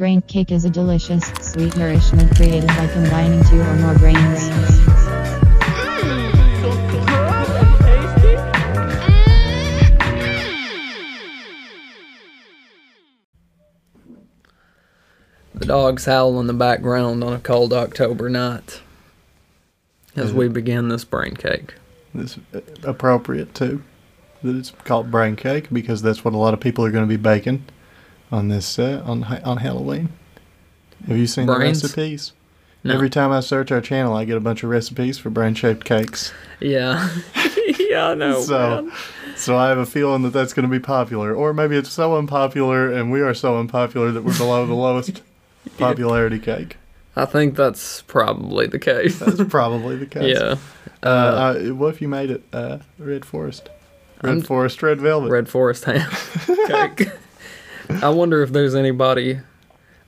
Brain cake is a delicious, sweet nourishment created by combining two or more grains. The dogs howl in the background on a cold October night as we begin this brain cake. It's uh, appropriate too that it's called brain cake because that's what a lot of people are going to be baking on this uh, on on Halloween. Have you seen Brains? the recipes? No. Every time I search our channel, I get a bunch of recipes for brain shaped cakes. Yeah. yeah, I know. so, man. so I have a feeling that that's going to be popular, or maybe it's so unpopular, and we are so unpopular that we're below the lowest popularity cake. I think that's probably the case. That's probably the case. yeah. Uh, uh, what if you made it uh, red forest? Red I'm- forest, red velvet. Red Forest ham cake. I wonder if there's anybody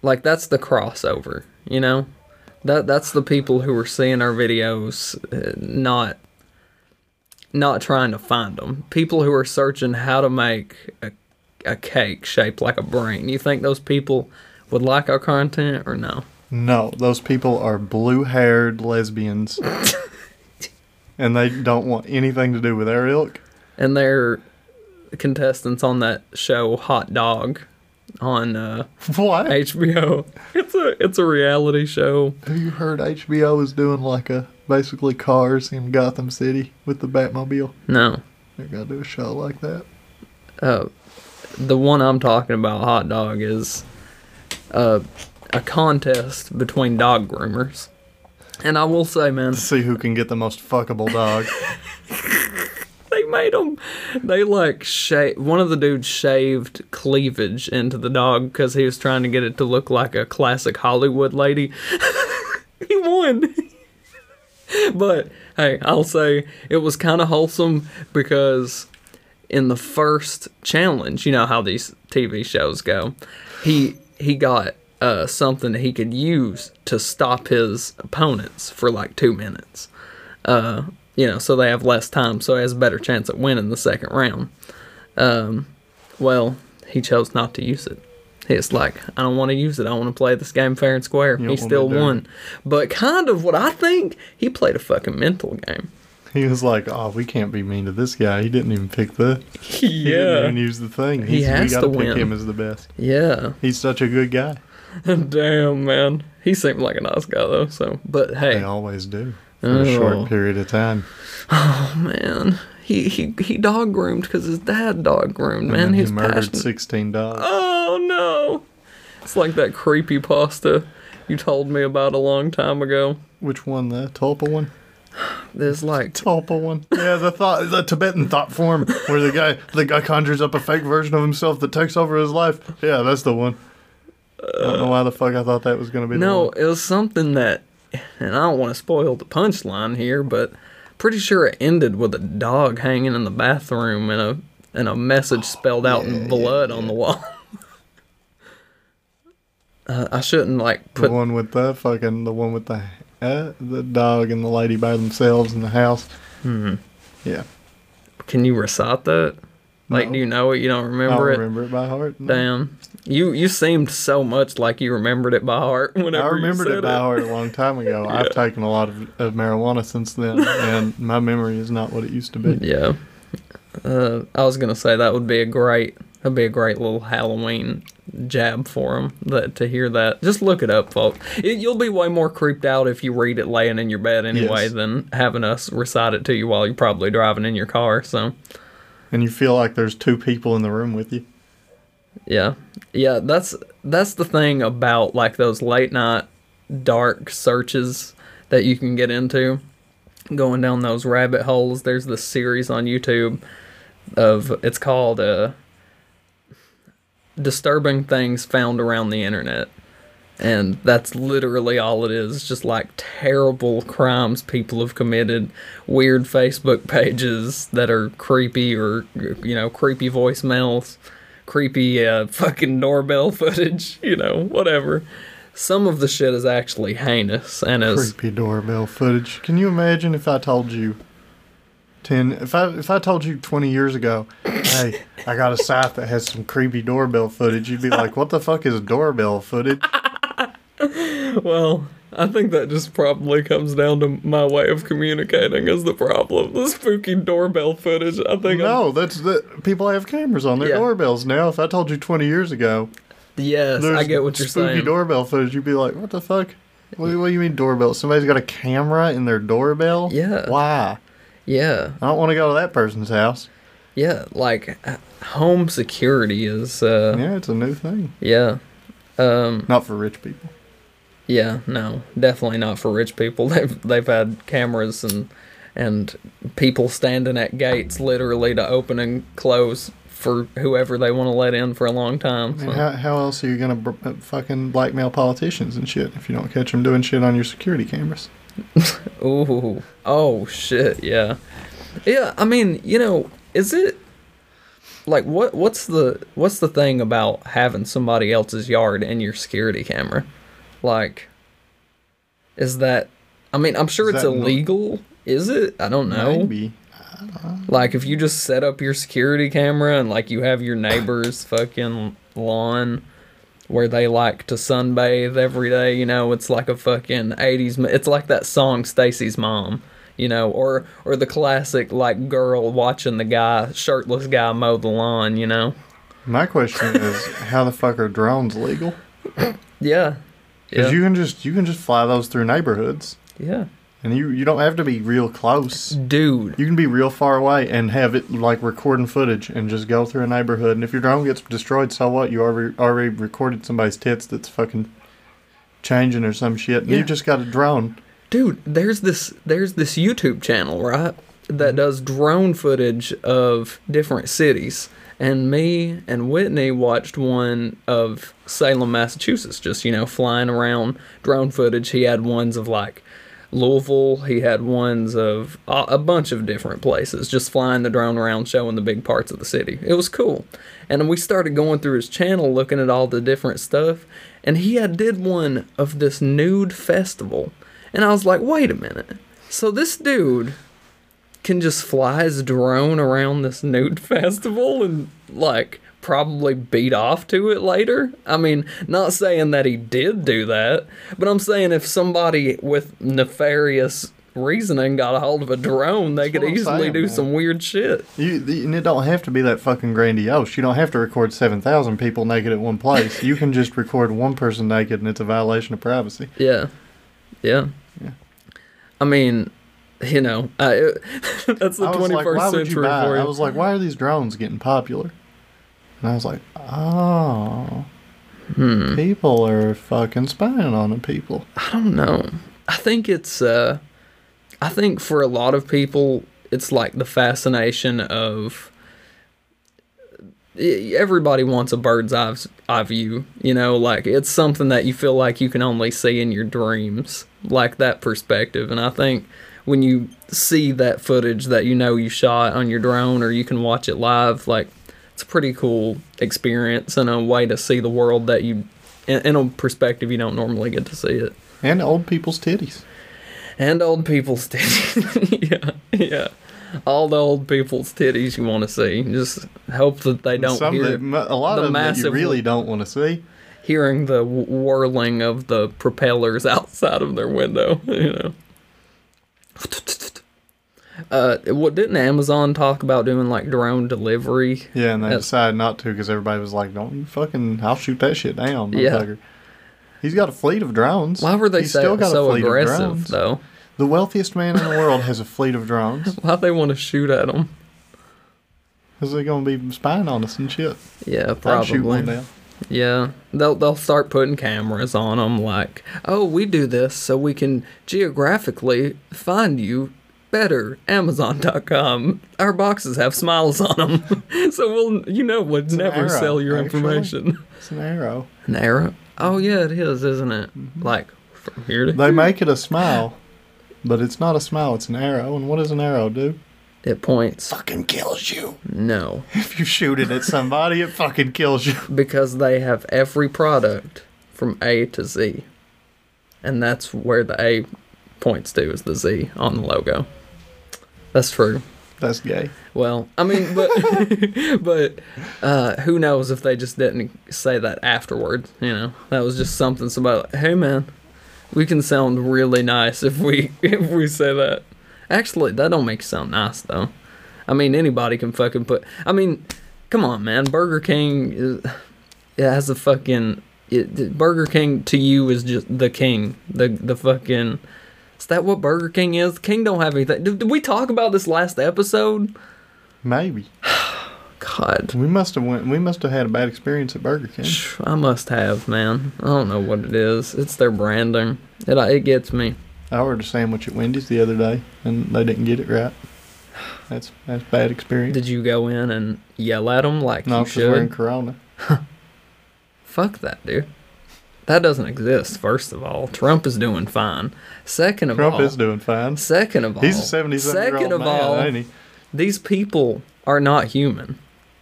like that's the crossover, you know? That that's the people who are seeing our videos uh, not not trying to find them. People who are searching how to make a, a cake shaped like a brain. You think those people would like our content or no? No, those people are blue-haired lesbians, and they don't want anything to do with our ilk. And they're contestants on that show Hot Dog on uh, What? HBO. It's a it's a reality show. Have you heard HBO is doing like a basically Cars in Gotham City with the Batmobile? No. They're gonna do a show like that. Uh, the one I'm talking about, Hot Dog, is uh, a contest between dog groomers. And I will say, man, To see who can get the most fuckable dog. made them. They like shave. One of the dudes shaved cleavage into the dog because he was trying to get it to look like a classic Hollywood lady. he won. but hey, I'll say it was kind of wholesome because in the first challenge, you know how these TV shows go. He he got uh, something that he could use to stop his opponents for like two minutes. Uh, you know, so they have less time, so he has a better chance at winning the second round. Um, well, he chose not to use it. He's like, I don't want to use it. I want to play this game fair and square. He still won, but kind of what I think he played a fucking mental game. He was like, "Oh, we can't be mean to this guy. He didn't even pick the. Yeah, He didn't even use the thing. he has we gotta to pick win. him as the best. yeah. He's such a good guy. Damn, man. He seemed like a nice guy though. So, but hey, They always do for a Oh. short period of time. Oh man, he he he dog groomed because his dad dog groomed. And Man, he's he murdered passionate. sixteen dogs. Oh no! It's like that creepy pasta you told me about a long time ago. Which one? The Tulpa one? There's like Tulpa one. Yeah, the thought, the Tibetan thought form, where the guy, the guy conjures up a fake version of himself that takes over his life. Yeah, that's the one. I don't know why the fuck I thought that was gonna be. no, one. it was something that, and I don't want to spoil the punchline here, but pretty sure it ended with a dog hanging in the bathroom and a and a message spelled out in blood on the wall. uh, I shouldn't like the one with the fucking, the one with the, uh, the dog and the lady by themselves in the house. Hmm. Yeah, Can you recite that? Like, No. do you know it? You don't I remember don't it? remember it by heart. no. Damn. You you seemed so much like you remembered it by heart whenever I remembered it by heart a long time ago. I've taken a lot of, of marijuana since then, and my memory is not what it used to be. Yeah. Uh, I was gonna say that would be a great that'd be a great little Halloween jab for him. That to hear that, just look it up, folks. It, you'll be way more creeped out if you read it laying in your bed anyway Yes. than having us recite it to you while you're probably driving in your car. So And you feel like there's two people in the room with you. Yeah. Yeah, that's that's the thing about like those late night dark searches that you can get into going down those rabbit holes. There's this series on YouTube of it's called uh disturbing things found around the internet. And that's literally all it is. Just like terrible crimes people have committed, weird Facebook pages that are creepy or, you know, creepy voicemails, creepy uh, fucking doorbell footage, you know, whatever. Some of the shit is actually heinous and is. Creepy doorbell footage. Can you imagine if I told you ten. If I if I told you twenty years ago, hey, I got a site that has some creepy doorbell footage, you'd be like, what the fuck is doorbell footage? Well, I think that just probably comes down to my way of communicating is the problem. The spooky doorbell footage. I think. I'm- No, that's that. People have cameras on their Yeah. doorbells now. If I told you twenty years ago, yes, I get what you're spooky saying. Spooky doorbell footage, you'd be like, what the fuck? What, what do you mean doorbell? Somebody's got a camera in their doorbell? Yeah. Why? yeah, I don't want to go to that person's house. yeah. Like home security is. uh Yeah, it's a new thing. Yeah. Um. Not for rich people. Yeah. No. Definitely not for rich people. They've they've had cameras and and people standing at gates literally to open and close for whoever they want to let in for a long time. I so- mean, how, how else are you gonna br- uh, fucking blackmail politicians and shit if you don't catch them doing shit on your security cameras? Ooh. Oh shit, yeah. Yeah, I mean, you know, is it like what what's the what's the thing about having somebody else's yard in your security camera? Like is that I mean, I'm sure Is it's illegal. Is it? I don't know. Maybe. Like if you just set up your security camera and like you have your neighbor's fucking lawn where they like to sunbathe every day, you know, it's like a fucking 80s it's like that song Stacy's mom, you know, or or the classic like girl watching the guy shirtless guy mow the lawn, you know. My question is, how the fuck are drones legal? Yeah. Because Yeah. you can just you can just fly those through neighborhoods, yeah. and you you don't have to be real close. Dude. You can be real far away and have it like recording footage and just go through a neighborhood. And if your drone gets destroyed, so what? You already already recorded somebody's tits that's fucking changing or some shit. And Yeah. you just got a drone. Dude, there's this there's this YouTube channel, right? That mm-hmm. does drone footage of different cities. And me and Whitney watched one of Salem, Massachusetts, just, you know, flying around drone footage. He had ones of like Louisville, he had ones of a a bunch of different places, just flying the drone around, showing the big parts of the city. It was cool. And we started going through his channel, looking at all the different stuff. And he had did one of this nude festival. And I was like, wait a minute. So this dude can just fly his drone around this nude festival and like probably beat off to it later. I mean, not saying that he did do that, but I'm saying if somebody with nefarious reasoning got a hold of a drone, they That's could easily saying, do man. some weird shit. You and it don't have to be that fucking grandiose. You don't have to record seven thousand people naked at one place. you can just record one person naked, and it's a violation of privacy. Yeah. Yeah. Yeah. I mean, you know, I, that's the 21st like, why you century for it? you. I was like, why are these drones getting popular? And I was like, oh, Hmm. people are fucking spying on the people. I don't know. I think it's uh I think for a lot of people it's like the fascination of everybody wants a bird's eye view, you know, like it's something that you feel like you can only see in your dreams, like that perspective. And I think when you see that footage that you know you shot on your drone or you can watch it live, like it's a pretty cool experience and a way to see the world that you in, a perspective you don't normally get to see it. And old people's titties. And old people's titties. yeah, yeah. All the old people's titties you want to see. Just hope that they don't Some hear that, a lot the of them that you really don't want to see. hearing the whirling of the propellers outside of their window. You know. Uh, what didn't Amazon talk about doing like drone delivery? Yeah, and they That's- decided not to because everybody was like, "Don't you fucking? I'll shoot that shit down." Yeah. motherfucker." He's got a fleet of drones. Why were they He's still got a so fleet of aggressive drones. though? The wealthiest man in the world has a fleet of drones. Why they want to shoot at them? Because they're going to be spying on us and shit. Yeah, I'd shoot one probably. Yeah, they'll they'll start putting cameras on them. Like, oh, we do this so we can geographically find you better. Amazon.com. Our boxes have smiles on them, so we'll you know would never arrow, sell your actually. information. It's an arrow. An arrow. Oh yeah, it is, isn't it? Mm-hmm. Like from here to They make it a smile, but it's not a smile. It's an arrow. And what does an arrow do? It points. Fucking kills you. No, If you shoot it at somebody, it fucking kills you. because they have every product from A to Z, and that's where the A points to is the Z on the logo. That's true. That's gay. Well, I mean, but but uh, who knows if they just didn't say that afterwards? You know, that was just something. Somebody, like, hey man, we can sound really nice if we if we say that. Actually, that don't make you sound nice though. I mean, anybody can fucking put. I mean, come on, man. Burger King is it has a fucking. It, Burger King to you is just the king. The the fucking. Is that what Burger King is? King don't have anything. Did, did we talk about this last episode? Maybe God. we must have went. We must have had a bad experience at Burger King. I must have, man. I don't know what it is. It's their branding. It it gets me. I ordered a sandwich at Wendy's the other day, and they didn't get it right. That's that's bad experience. Did you go in and yell at them like no, you because we're in? Corona. Fuck that, dude. That doesn't exist. First of all, Trump is doing fine. Second of Trump all, Trump is doing fine. second of all, He's a seventy-seven year second old of man, all, ain't he? these people are not human.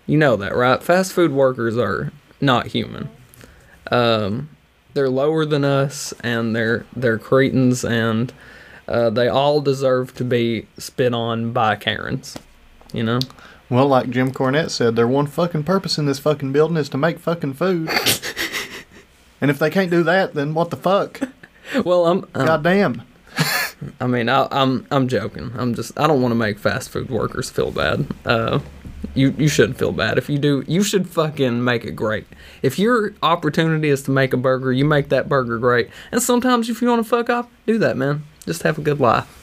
You know that, right? Fast food workers are not human. Um, they're lower than us, and they're they're cretins, and uh, they all deserve to be spit on by Karens. You know? Well, like Jim Cornette said, their one fucking purpose in this fucking building is to make fucking food. and if they can't do that, then what the fuck? Well, I'm. I'm Goddamn. I mean, I, I'm I'm joking. I'm just. I don't want to make fast food workers feel bad. Uh, you you shouldn't feel bad. If you do, you should fucking make it great. If your opportunity is to make a burger, you make that burger great. And sometimes, if you want to fuck off, do that, man. Just have a good life.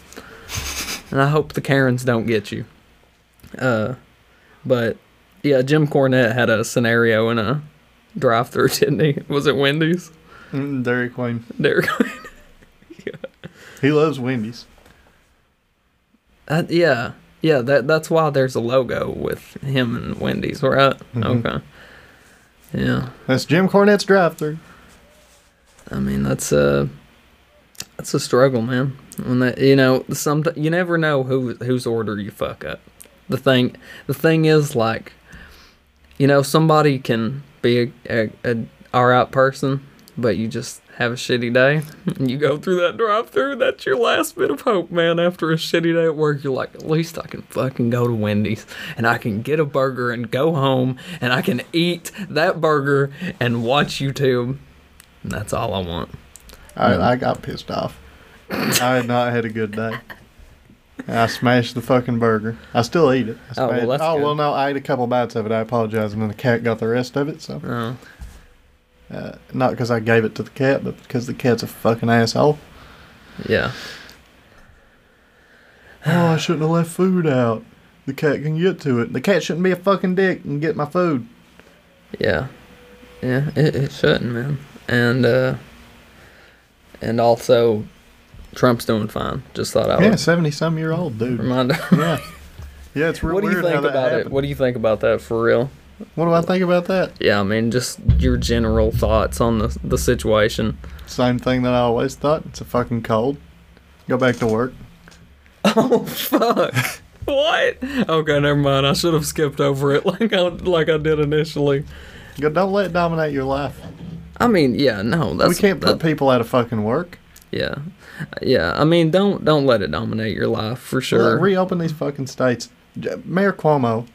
And I hope the Karens don't get you. Uh, but yeah, Jim Cornette had a scenario in a drive-through, didn't he? Was it Wendy's? Mm, Dairy Queen. Dairy Queen. yeah. He loves Wendy's. Uh, yeah, yeah. That that's why there's a logo with him and Wendy's, right? Mhm. Okay. Yeah, That's Jim Cornette's drive-through. I mean that's a that's a struggle, man. When that you know, some you never know who whose order you fuck up. The thing, the thing is like, you know, somebody can be a, a, a alright person, but you just have a shitty day and you go through that drive through, that's your last bit of hope, man. After a shitty day at work, you're like, at least I can fucking go to Wendy's and I can get a burger and go home and I can eat that burger and watch YouTube. And that's all I want. I. I got pissed off. I had not had a good day. I smashed the fucking burger. I still eat it. I Oh, well, that's oh well, no, I ate a couple bites of it. I apologize, and then the cat got the rest of it. So, Oh, uh, not because I gave it to the cat, but because the cat's a fucking asshole. yeah. Oh, I shouldn't have left food out. The cat can get to it. The cat shouldn't be a fucking dick and get my food. Yeah. Yeah, it, it shouldn't, man. And, uh, and also, Trump's doing fine. Just thought I Yeah, would seventy some year old dude. remind Yeah, yeah, it's real What do you think about it? What do you think about that for real? What do I think about that? Yeah, I mean, just your general thoughts on the the situation. Same thing that I always thought. It's a fucking cold. Go back to work. Oh fuck! what? Okay, never mind. I should have skipped over it like I like I did initially. Don't let it dominate your life. I mean, yeah, no, that's we can't put that- people out of fucking work. yeah, yeah. I mean, don't don't let it dominate your life for sure. Let- reopen these fucking states. Mayor Cuomo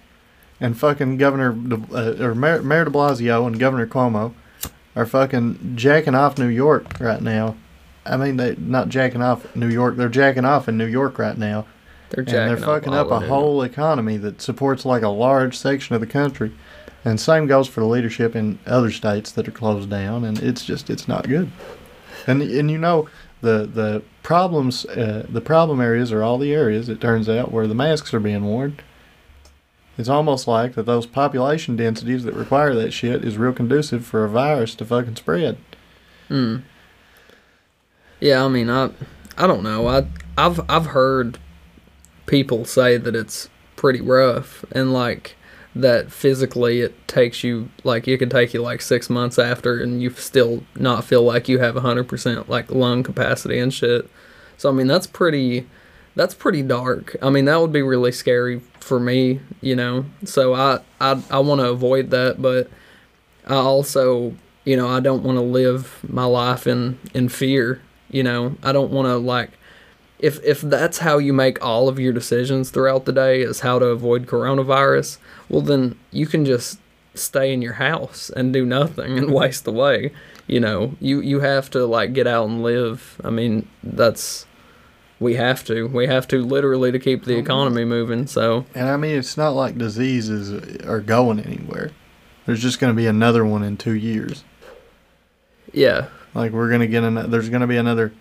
and fucking Governor de, uh, or Mayor, Mayor De Blasio and Governor Cuomo are fucking jacking off New York right now. I mean, they not jacking off New York. They're jacking off in New York right now, they're and they're fucking up all a whole economy that supports like a large section of the country. And same goes for the leadership in other states that are closed down, and it's just it's not good. And and you know the the problems uh, the problem areas are all the areas it turns out where the masks are being worn. It's almost like that those population densities that require that shit is real conducive for a virus to fucking spread. Mm. Yeah, I mean, I, I don't know. I, I've, I've heard people say that it's pretty rough, and like that physically it takes you like it can take you like six months after, and you still not feel like you have hundred percent like lung capacity and shit. So I mean, that's pretty, that's pretty dark. I mean, that would be really scary for me, you know. So I, I, I want to avoid that, but I also, you know, I don't want to live my life in in fear. You know, I don't want to like if if that's how you make all of your decisions throughout the day is how to avoid coronavirus, well then you can just stay in your house and do nothing and waste away. You know, you you have to like get out and live. I mean, that's we have to. We have to literally to keep the economy moving. So And I mean, it's not like diseases are going anywhere. There's just going to be another one in two years. yeah, Like we're going to get an, there's going to be another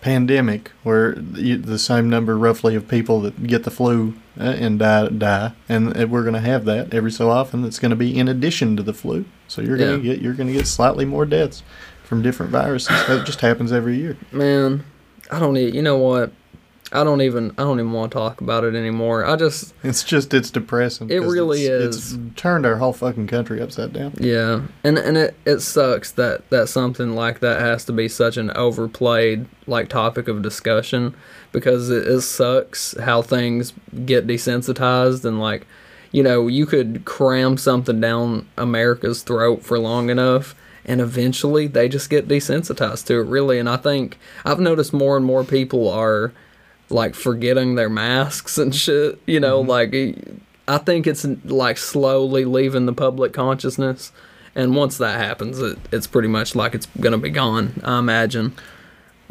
pandemic where you, the same number roughly of people that get the flu uh, and die die, and we're going to have that every so often. That's going to be in addition to the flu. So you're going to Yeah. get you're going to get slightly more deaths from different viruses. That just happens every year. man, I don't need. You know what? I don't even. I don't even want to talk about it anymore. I just. It's just it's depressing. It really it's, is. It's turned our whole fucking country upside down. Yeah, and and it, it sucks that that something like that has to be such an overplayed like topic of discussion because it, it sucks how things get desensitized and like you know you could cram something down America's throat for long enough and eventually they just get desensitized to it really and I think I've noticed more and more people are like forgetting their masks and shit you know like I think it's like slowly leaving the public consciousness, and once that happens, it, it's pretty much like it's gonna be gone. I imagine.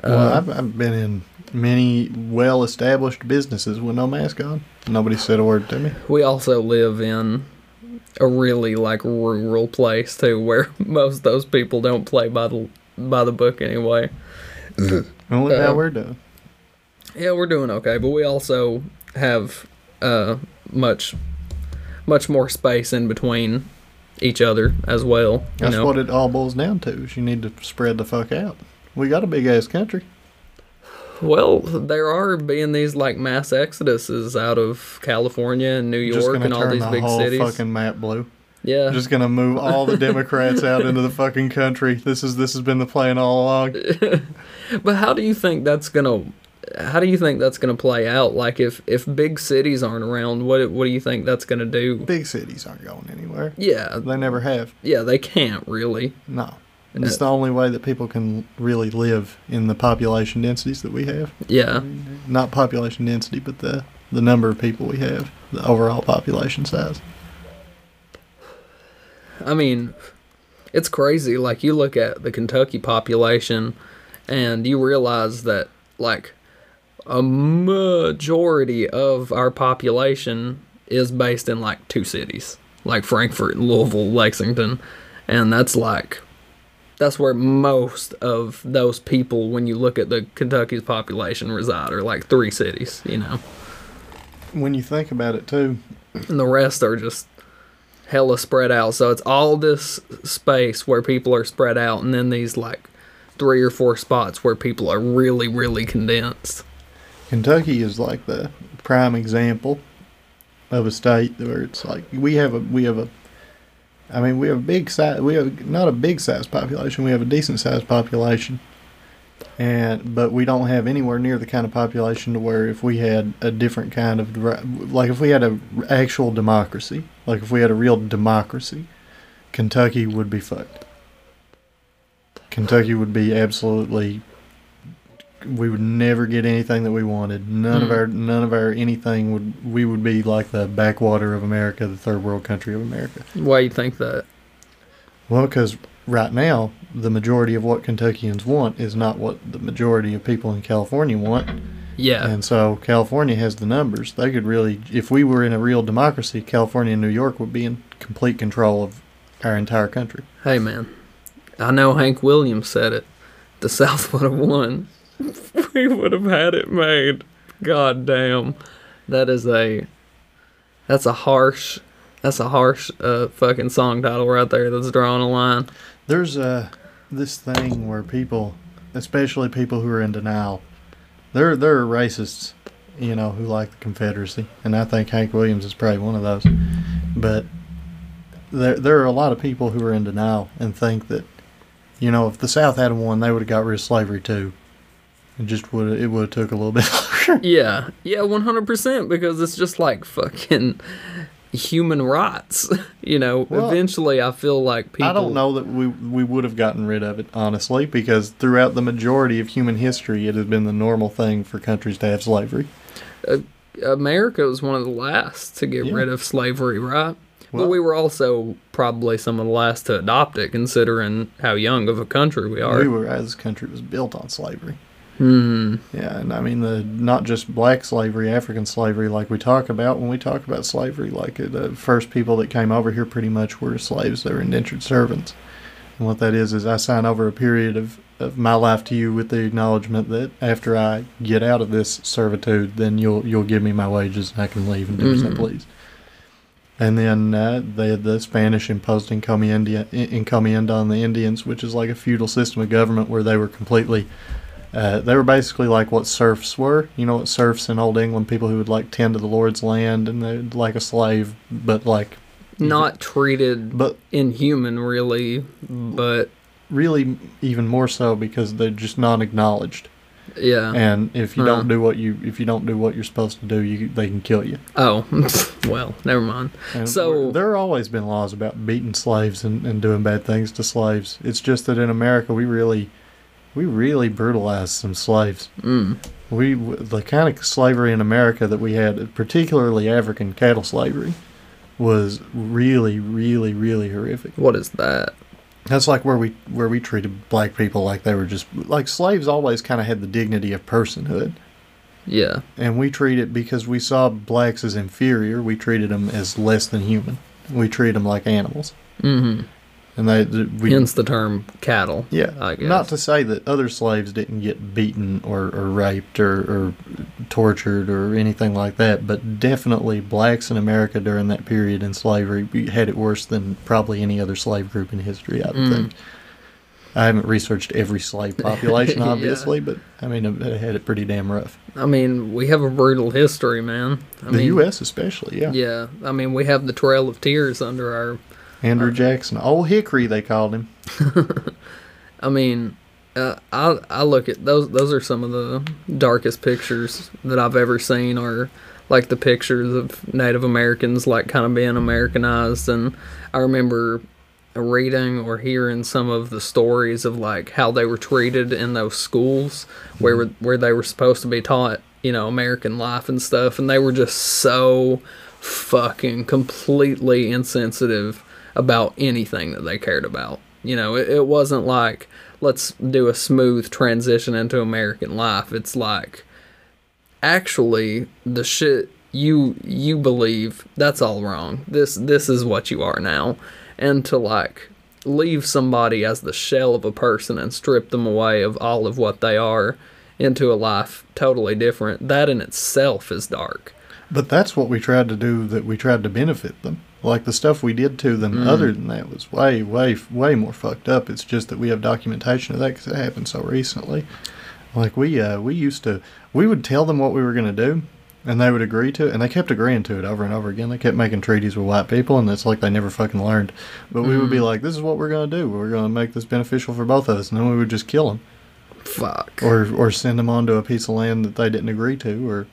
Well, Uh, I've, I've been in many well-established businesses with no mask on. Nobody said a word to me. we also live in a really like rural place too, where most of those people don't play by the by the book anyway. And look Uh, how we're doing. Yeah, we're doing okay, but we also have uh much much more space in between each other as well. You That's know? what it all boils down to. Is you need to spread the fuck out. We got a big ass country. Well, there are being these like mass exoduses out of California and New York and all these the big whole cities. fucking map blue. yeah. Just gonna move all the Democrats out into the fucking country. This is this has been the plan all along. but how do you think that's gonna? How do you think that's gonna play out? Like if if big cities aren't around, what what do you think that's gonna do? Big cities aren't going anywhere. Yeah, They never have. yeah, they can't really. No. It's the only way that people can really live in the population densities that we have. Yeah, Not population density, but the the number of people we have, the overall population size. I mean, it's crazy. Like you look at the Kentucky population, and you realize that like a majority of our population is based in like two cities, like Frankfort, Louisville, Lexington, and that's like that's where most of those people, when you look at the Kentucky's population, reside, are like three cities, you know, When you think about it too, and the rest are just hella spread out. So it's all this space where people are spread out, and then these like three or four spots where people are really, really condensed. Kentucky is like the prime example of a state where it's like we have a we have a I mean we have a big size we have not a big size population we have a decent sized population. And but we don't have anywhere near the kind of population to where if we had a different kind of like if we had a actual democracy like if we had a real democracy Kentucky would be fucked. Kentucky would be absolutely we would never get anything that we wanted. None of Mm. our none of our anything would we would be like the backwater of America, the third world country of America. Why you think that? Well, because right now the majority of what Kentuckians want is not what the majority of people in California want, Yeah, and so California has the numbers. They could really, if we were in a real democracy, California and New York would be in complete control of our entire country. hey man, I know Hank Williams said it. The South would have won. we would have had it made. God damn, that is a that's a harsh that's a harsh uh, fucking song title right there. That's drawing a line. There's uh, this thing where people, especially people who are in denial, there are racists, you know, who like the Confederacy, and I think Hank Williams is probably one of those. But there there are a lot of people who are in denial and think that, you know, if the South had won, they would have got rid of slavery too. It just would it would have took a little bit longer. Yeah, yeah, one hundred percent. Because it's just like fucking human rights. you know, Well, eventually I feel like people I don't know that we we would have gotten rid of it honestly, because throughout the majority of human history, it has been the normal thing for countries to have slavery. America was one of the last to get Yeah. rid of slavery, right? but Well- we were also probably some of the last to adopt it, considering how young of a country we are. We were this country was built on slavery. Hmm. Yeah, and I mean the not just black slavery, African slavery, like we talk about when we talk about slavery. Like uh, the first people that came over here pretty much were slaves; they were indentured servants. And what that is is I sign over a period of, of my life to you with the acknowledgement that after I get out of this servitude, then you'll you'll give me my wages and I can leave and do as I Mhm. please. And then uh, they, the Spanish imposed encomienda, encomienda on the Indians, which is like a feudal system of government where they were completely uh, they were basically like what serfs were. You know what serfs in Old England, people who would like tend to the lord's land and they're like a slave, but like, Not treated but inhuman, really, but really even more so because they're just not acknowledged. yeah. And if you Huh. don't do what you if you don't do what you're supposed to do, you they can kill you. Oh, well, never mind. And So- there have always been laws about beating slaves and, and doing bad things to slaves. It's just that in America we really we really brutalized some slaves. Mm. We the kind of slavery in America that we had, particularly African cattle slavery, was really, really, really horrific. What is that? That's like where we where we treated black people like they were just like slaves. Always kind of had the dignity of personhood, Yeah. and we treated because we saw blacks as inferior. We treated them as less than human. We treated them like animals, Mm-hmm. And they we Hence the term cattle. Yeah, not to say that other slaves didn't get beaten or, or raped or, or tortured or anything like that, but definitely blacks in America during that period in slavery had it worse than probably any other slave group in history, I Mm. think. I haven't researched every slave population, Yeah. obviously, but I mean, it had it pretty damn rough. I mean, we have a brutal history, man. I the mean, U.S. especially, yeah. Yeah. I mean, we have the Trail of Tears under our. Andrew Jackson, Old Hickory, they called him. I mean, uh, I I look at those. Those are some of the darkest pictures that I've ever seen. Are like the pictures of Native Americans, like kind of being Americanized. And I remember reading or hearing some of the stories of like how they were treated in those schools where where they were supposed to be taught, you know, American life and stuff, and they were just so fucking completely insensitive about anything that they cared about. You know, it, it wasn't like let's do a smooth transition into American life. It's like actually the shit you you believe that's all wrong. This this is what you are now. And to like leave somebody as the shell of a person and strip them away of all of what they are into a life totally different. That in itself is dark. But that's what we tried to do. That we tried to benefit them. Like the stuff we did to them. Mm. Other than that was way, way, way more fucked up. It's just that we have documentation of that because it happened so recently. Like we, uh, we used to, we would tell them what we were going to do, and they would agree to it, and they kept agreeing to it over and over again. They kept making treaties with white people, and it's like they never fucking learned. But we would be Mm. like, "This is what we're going to do. We're going to make this beneficial for both of us," and then we would just kill them, Fuck. or or send them onto a piece of land that they didn't agree to, or.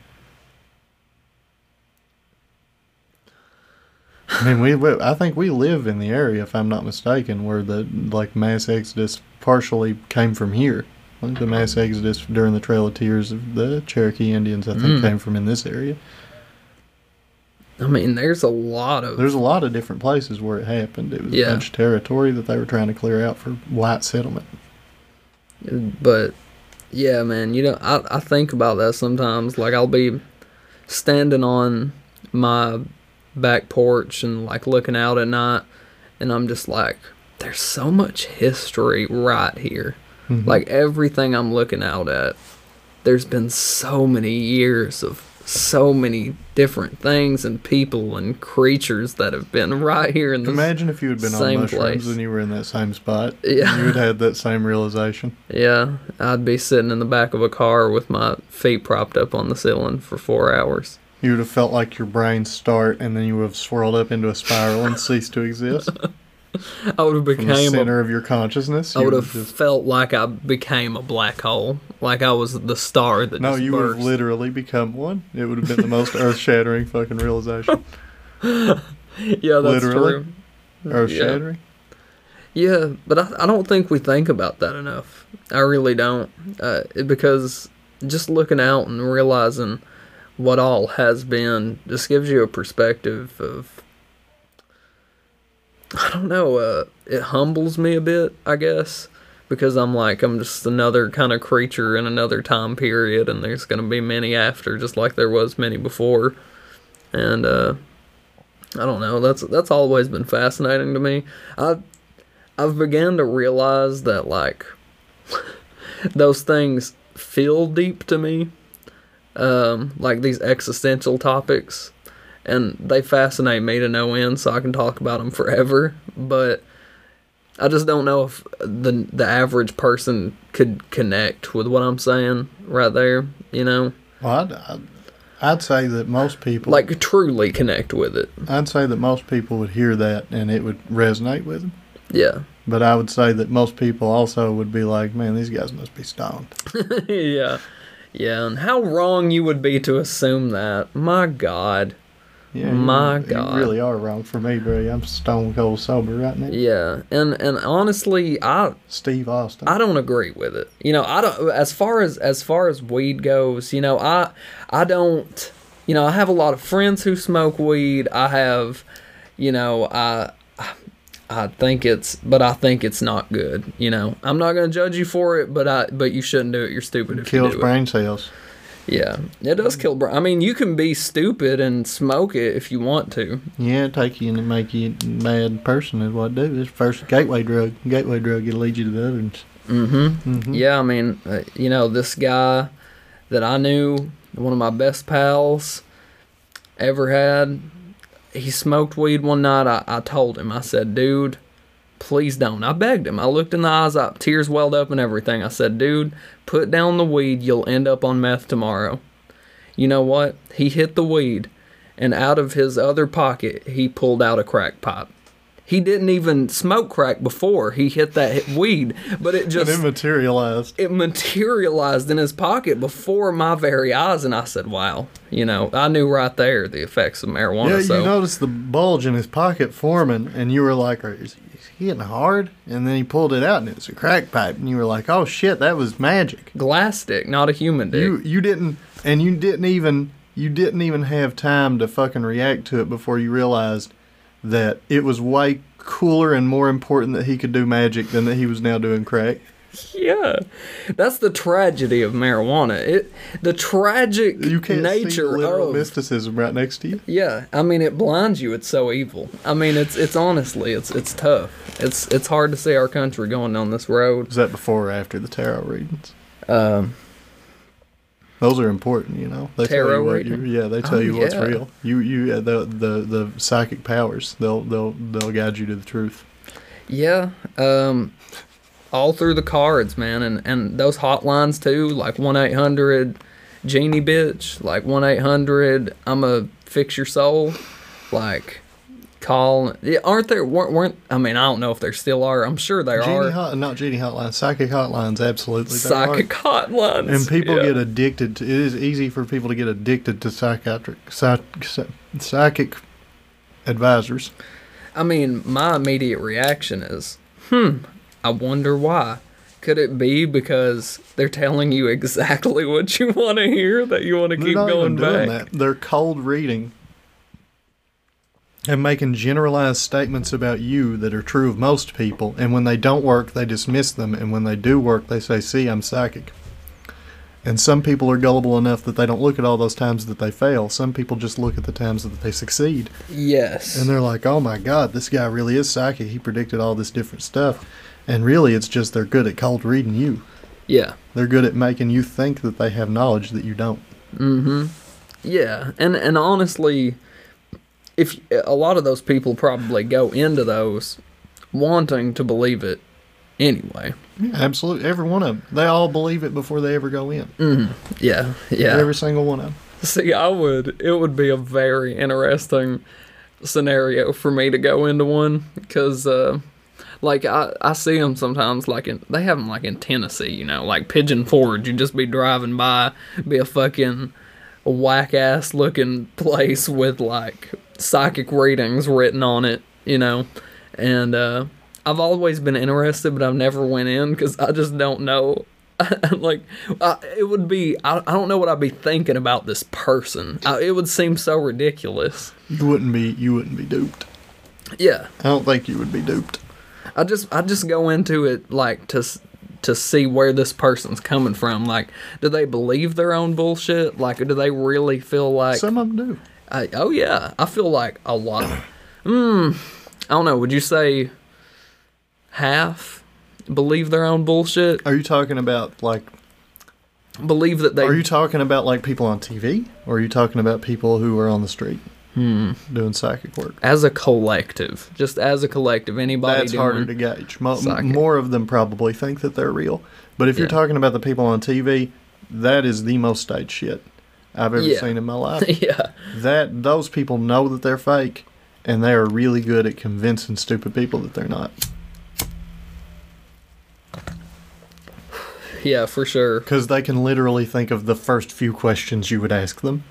Mean, we, we. I think we live in the area, if I'm not mistaken, where the like mass exodus partially came from here. The mass exodus during the Trail of Tears of the Cherokee Indians, I think, Mm. came from in this area. I mean, there's a lot of There's a lot of different places where it happened. It was Yeah. a bunch of territory that they were trying to clear out for white settlement. but yeah man you know I, I think about that sometimes like i'll be standing on my back porch and like looking out at night and i'm just like there's so much history right here Mhm. like everything i'm looking out at there's been so many years of so many different things and people and creatures that have been right here in this Imagine if you had been on mushrooms place. and you were in that same spot. Yeah. You would have had that same realization. Yeah, I'd be sitting in the back of a car with my feet propped up on the ceiling for four hours. You would have felt like your brain start and then you would have swirled up into a spiral and ceased to exist. I would have From the became a, center of your consciousness. I would have just- felt like I became a black hole, like I was the star that No, just you would have literally become one. It would have been the most earth shattering fucking realization. yeah, that's Literally. true. Earth-shattering. Yeah, but I, I don't think we think about that enough. I really don't. Uh, because just looking out and realizing what all has been just gives you a perspective of. I don't know. Uh, it humbles me a bit, I guess, because I'm like I'm just another kind of creature in another time period, and there's gonna be many after, just like there was many before, and uh, I don't know. That's that's always been fascinating to me. I I've began to realize that like those things feel deep to me, um, like these existential topics, and they fascinate me to no end. So I can talk about them forever, but I just don't know if the the average person could connect with what I'm saying right there. You know, Well, I'd, I'd, I'd say that most people, like truly connect with it. I'd say that most people would hear that and it would resonate with them. Yeah, But I would say that most people also would be like, man, these guys must be stoned. yeah, yeah. And how wrong you would be to assume that. My God. Yeah, My you, God. You really are wrong for me, bro. I'm stone cold sober right now. Yeah, and and honestly, I Steve Austin. I don't agree with it. You know, I don't as far as as far as weed goes, you know, I I don't you know, I have a lot of friends who smoke weed. I have you know, I I think it's but I think it's not good, you know. I'm not going to judge you for it, but I but you shouldn't do it. You're stupid if kills you do brain cells. Yeah. It does kill brain. I mean, you can be stupid and smoke it if you want to. Yeah, take you and make you a mad person is what it do. It's first gateway drug. Gateway drug it'll lead you to the others. Mm-hmm. Mhm. Yeah, I mean, uh, you know, this guy that I knew, one of my best pals ever had, he smoked weed one night. I, I told him, I said, dude, please don't. I begged him. I looked in the eyes, I, tears welled up and everything. I said, dude, put down the weed. You'll end up on meth tomorrow. You know what? He hit the weed, and out of his other pocket, he pulled out a crack pipe. He didn't even smoke crack before he hit that weed, but it And just it materialized. it materialized in his pocket before my very eyes, and I said, "Wow!" You know, I knew right there the effects of marijuana. Yeah, so you noticed the bulge in his pocket forming, and you were like, "Is he hitting hard?" And then he pulled it out, and it was a crack pipe, and you were like, "Oh shit, that was magic." glass stick, not a human dick. You you didn't, and you didn't even you didn't even have time to fucking react to it before you realized that it was way cooler and more important that he could do magic than that he was now doing crack. yeah, that's the tragedy of marijuana. It the tragic You can't see nature literal of mysticism right next to you. Yeah, I mean it blinds you. It's so evil. I mean it's it's honestly it's it's tough. It's it's hard to see our country going down this road. Is that before or after the tarot readings? Um, Those are important, you know. They tell you what yeah, they tell Oh, you what's yeah. real. You you uh, the the the psychic powers. They'll they'll they'll guide you to the truth. Yeah, um, all through the cards, man, and and those hotlines too, like one eight hundred genie bitch, like one eight hundred I'm a fix your soul, like call. Yeah, aren't there? weren't, weren't I mean I don't know if there still are. I'm sure there Genie are hot, not genie hotlines, psychic hotlines. Absolutely, psychic hotlines, And people yeah. get addicted to. It is easy for people to get addicted to psychiatric psych, psychic advisors. I mean, my immediate reaction is, hmm, I wonder why. Could it be because they're telling you exactly what you want to hear that you want to They're keep going back? that. They're cold reading and making generalized statements about you that are true of most people. And when they don't work, they dismiss them. And when they do work, they say, "See, I'm psychic." And some people are gullible enough that they don't look at all those times that they fail. Some people just look at the times that they succeed. Yes. And they're like, oh my God, this guy really is psychic. He predicted all this different stuff. And really, it's just they're good at cold reading you. yeah. They're good at making you think that they have knowledge that you don't. Mm-hmm. Yeah. And and honestly, if a lot of those people probably go into those wanting to believe it anyway. Yeah, absolutely. Every one of them. They all believe it before they ever go in. Mm. Yeah. Yeah. Every single one of them. See, I would. It would be a very interesting scenario for me to go into one because, uh, like, I I see them sometimes. Like, in, they have them like in Tennessee, you know, like Pigeon Forge. You just be driving by, be a fucking whack ass looking place with like psychic readings written on it, you know, and uh, I've always been interested, but I've never went in because I just don't know. like it would be, I, I don't know what I'd be thinking about this person. I, it would seem so ridiculous. You wouldn't be you wouldn't be duped. Yeah, I don't think you would be duped. I just I just go into it like to to see where this person's coming from. Like, do they believe their own bullshit? Like, do they really feel like? Some of them do. I, oh yeah, I feel like a lot. Hmm. I don't know. Would you say half believe their own bullshit? Are you talking about like Believe that they. are you talking about like people on TV or are you talking about people who are on the street Hmm. doing psychic work? as a collective, just as a collective, anybody That's harder to gauge. Mo- more of them probably think that they're real. But if you're talking about the people on TV, that is the most staged shit I've ever Yeah. seen in my life. yeah. that those people know that they're fake and they are really good at convincing stupid people that they're not. Yeah, for sure. Because they can literally think of the first few questions you would ask them.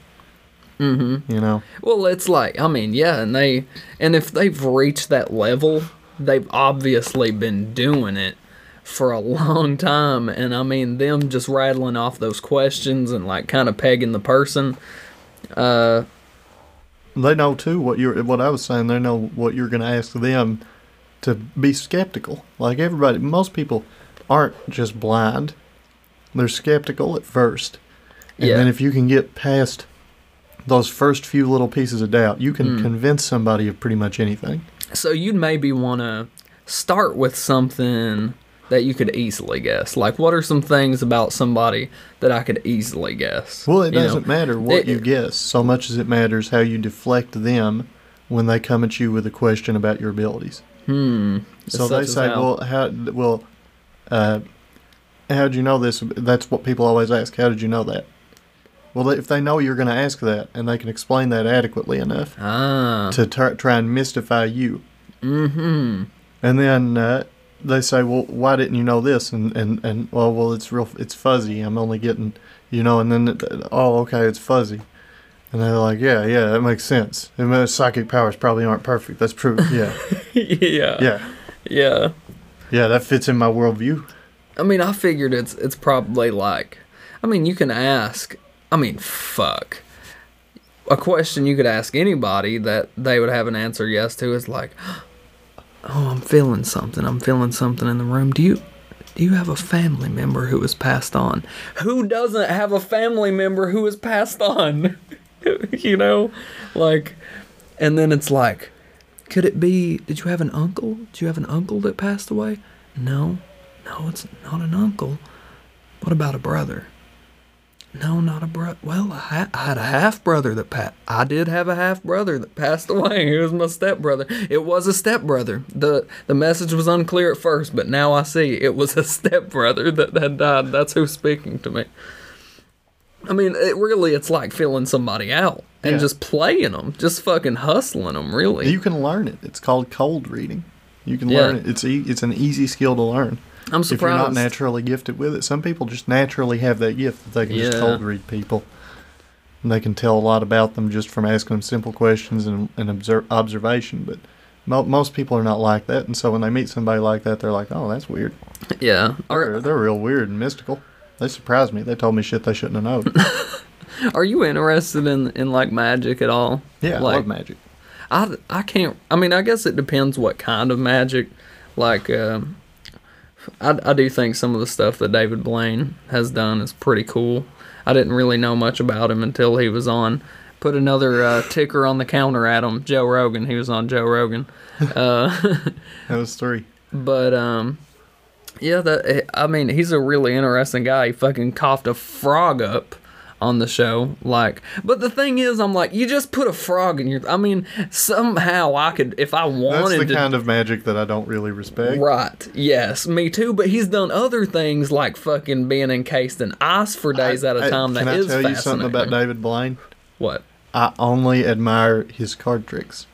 Mm-hmm. You know, Well, it's like I mean, yeah, and they and if they've reached that level, they've obviously been doing it for a long time, and I mean, them just rattling off those questions and like kind of pegging the person. Uh, they know too what you're. What I was saying, they know what you're going to ask them to be skeptical. Like everybody, most people aren't just blind; they're skeptical at first, and Yeah. then if you can get past those first few little pieces of doubt, you can Mm. convince somebody of pretty much anything. so you'd maybe want to start with something that you could easily guess. Like, what are some things about somebody that I could easily guess? Well, it You doesn't matter what It- you guess so much as it matters how you deflect them when they come at you with a question about your abilities. Hmm. So they say, how? "Well, how? Well, uh, how'd you know this?" That's what people always ask. How did you know that? Well, if they know you're going to ask that and they can explain that adequately enough ah. to tar- try and mystify you, Mm-hmm. and then uh, they say, "Well, why didn't you know this?" And and and well, well, it's real, it's fuzzy. I'm only getting, you know, and then it- oh, okay, it's fuzzy, and they're like, "Yeah, yeah, that makes sense. And my psychic powers probably aren't perfect. That's true. Yeah, yeah. yeah, Yeah. yeah, that fits in my worldview." I mean, I figured it's it's probably like, I mean, you can ask. I mean, fuck. A question you could ask anybody that they would have an answer yes to is like, "Oh, I'm feeling something. I'm feeling something in the room. Do you do you have a family member who has passed on? Who doesn't have a family member who has passed on? you know, like, and then it's like, could it be? Did you have an uncle? Did you have an uncle that passed away? No, no, it's not an uncle. What about a brother? No, not a brother. Well, I, ha- I had a half brother that passed. I did have a half brother that passed away. He was my stepbrother. It was a stepbrother. the The message was unclear at first, but now I see it was a stepbrother that had died. That's who's speaking to me. I mean, it really, it's like filling somebody out and Yeah. just playing them, just fucking hustling them. Really, You can learn it. It's called cold reading. You can Yeah. learn it. It's e- it's an easy skill to learn. I'm surprised. If you're not naturally gifted with it, some people just naturally have that gift that they can just cold read people. And they can tell a lot about them just from asking them simple questions and, and observe, observation. But mo- most people are not like that. And so when they meet somebody like that, they're like, oh, that's weird. yeah. They're, they're real weird and mystical. They surprised me. They told me shit they shouldn't have known. are you interested in in like magic at all? yeah, I Like- love magic. I, I can't. I mean, I guess it depends what kind of magic. Like, um, I, I do think some of the stuff that David Blaine has done is pretty cool. I didn't really know much about him until he was on. Put another uh, ticker on the counter at him, Joe Rogan. He was on Joe Rogan. Uh, That was three. but um, yeah, that I mean, he's a really interesting guy. He fucking coughed a frog up on the show, like. But the thing is, I'm like, you just put a frog in your. I mean, somehow I could, if I wanted. That's the to. kind of magic that I don't really respect. Right. Yes, me too. But he's done other things like fucking being encased in ice for days at a I- time. Can that I is tell you something about. David Blaine? What? I only admire his card tricks.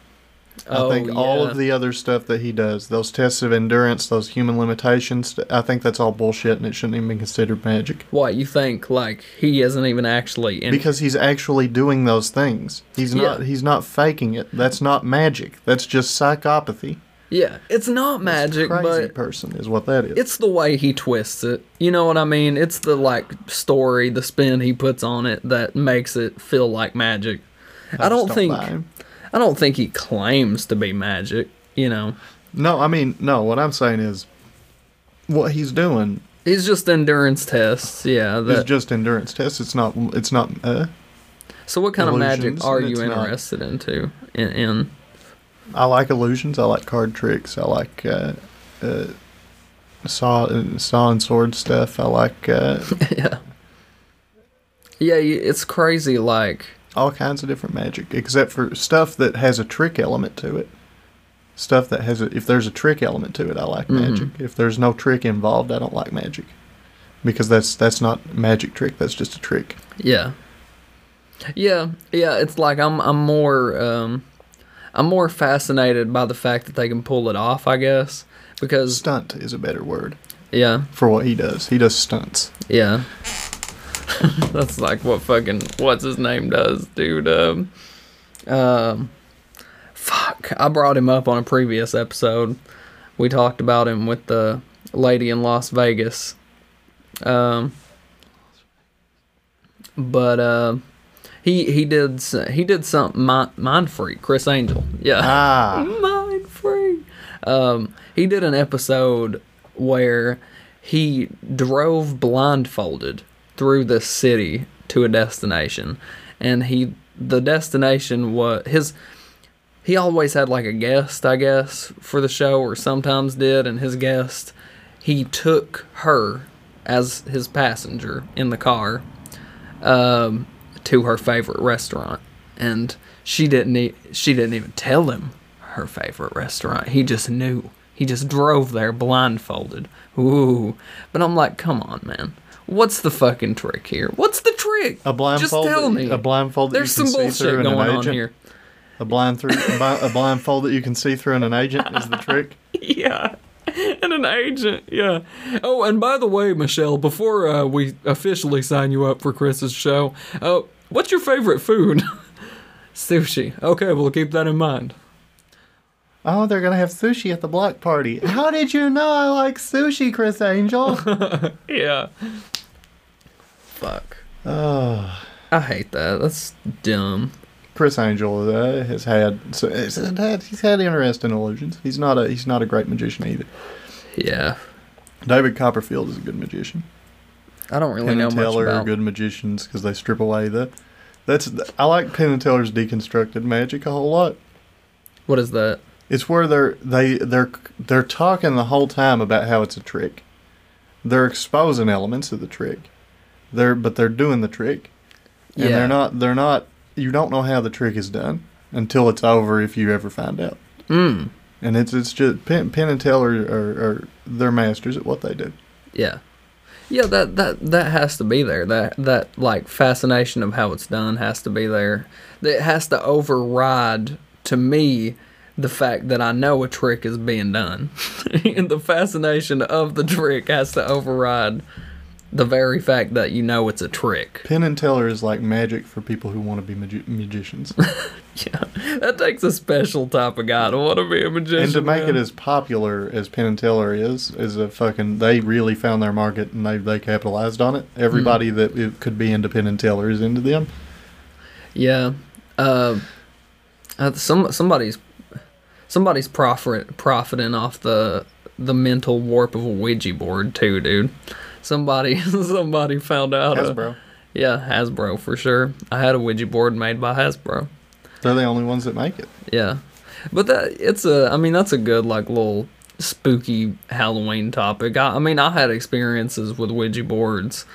Oh, I think all of the other stuff that he does, those tests of endurance, those human limitations, I think that's all bullshit and it shouldn't even be considered magic. What you think? Like he isn't even actually in. Because he's actually doing those things. He's not Yeah. he's not faking it. That's not magic. That's just psychopathy. yeah, it's not magic, but Crazy but person is what that is. it's the way he twists it. You know what I mean? It's the like story, the spin he puts on it that makes it feel like magic. I, just don't think. I don't think he claims to be magic, you know. No, I mean no, what I'm saying is what he's doing He's just endurance tests, yeah. is That, just endurance tests. It's not it's not uh so what kind of magic are you it's not- interested into in, in I like illusions. I like card tricks. I like uh, uh, saw saw and sword stuff. I like uh, yeah. Yeah, it's crazy like all kinds of different magic, except for stuff that has a trick element to it. Stuff that has a if there's a trick element to it, I like Mhm. magic. If there's no trick involved, I don't like magic because that's that's not magic trick. That's just a trick. Yeah. Yeah, yeah, it's like I'm I'm more um I'm more fascinated by the fact that they can pull it off, I guess. Because Stunt is a better word yeah, for what he does. He does stunts. yeah. That's like what fucking what's his name does, dude. Um um fuck. I brought him up on a previous episode. We talked about him with the lady in Las Vegas. Um but uh he he did he did something mind, mind freak Criss Angel yeah Ah, mind freak um he did an episode where he drove blindfolded through the city to a destination and he the destination was his he always had like a guest i guess for the show or sometimes did and his guest he took her as his passenger in the car um, to her favorite restaurant, and she didn't e- she didn't even tell him her favorite restaurant. He just knew. He just drove there blindfolded. Ooh, but I'm like, come on, man. What's the fucking trick here? What's the trick? a blindfold. Just tell me. A blindfold that There's you some can see through bullshit in an going on agent. here. A blind through a blindfold that you can see through in an agent is the trick. Yeah. And an agent, yeah. Oh, and by the way, Michelle, before uh, we officially sign you up for Criss's show, uh, what's your favorite food? Sushi. Okay, we'll keep that in mind. Oh, they're gonna have sushi at the block party. How did you know I like sushi, Criss Angel? Yeah. Fuck. oh, I hate that. That's dumb. Criss Angel uh, has had so he's had he's had interesting illusions. He's not a he's not a great magician either. Yeah. David Copperfield is a good magician. I don't really Penn know and much Teller are about. good magicians because they strip away the. That's I like Penn and Teller's deconstructed magic a whole lot. What is that? It's where they're they they're they're talking the whole time about how it's a trick. They're exposing elements of the trick. They're but they're doing the trick. And Yeah. they're not they're not you don't know how the trick is done until it's over if you ever find out. Mm. And it's it's just Penn, Penn and Teller are, are they're masters at what they do. Yeah. Yeah, that, that that has to be there. That that like fascination of how it's done has to be there. It has to override to me the fact that I know a trick is being done. and the fascination of the trick has to override the very fact that you know it's a trick. Penn and Teller is like magic for people who want to be magi- magicians. Yeah. That takes a special type of guy to want to be a magician. and to make it as popular as Penn and Teller is, is a fucking they really found their market and they they capitalized on it. Everybody Hmm. that it could be into Penn and Teller is into them. Yeah. Uh, uh, some somebody's somebody's profit profiting off the the mental warp of a Ouija board too, dude. Somebody somebody found out. uh, Hasbro. yeah, Hasbro for sure. I had a Ouija board made by Hasbro. They're the only ones that make it. Yeah, but that it's a. I mean, that's a good like little spooky Halloween topic. I, I mean, I had experiences with Ouija boards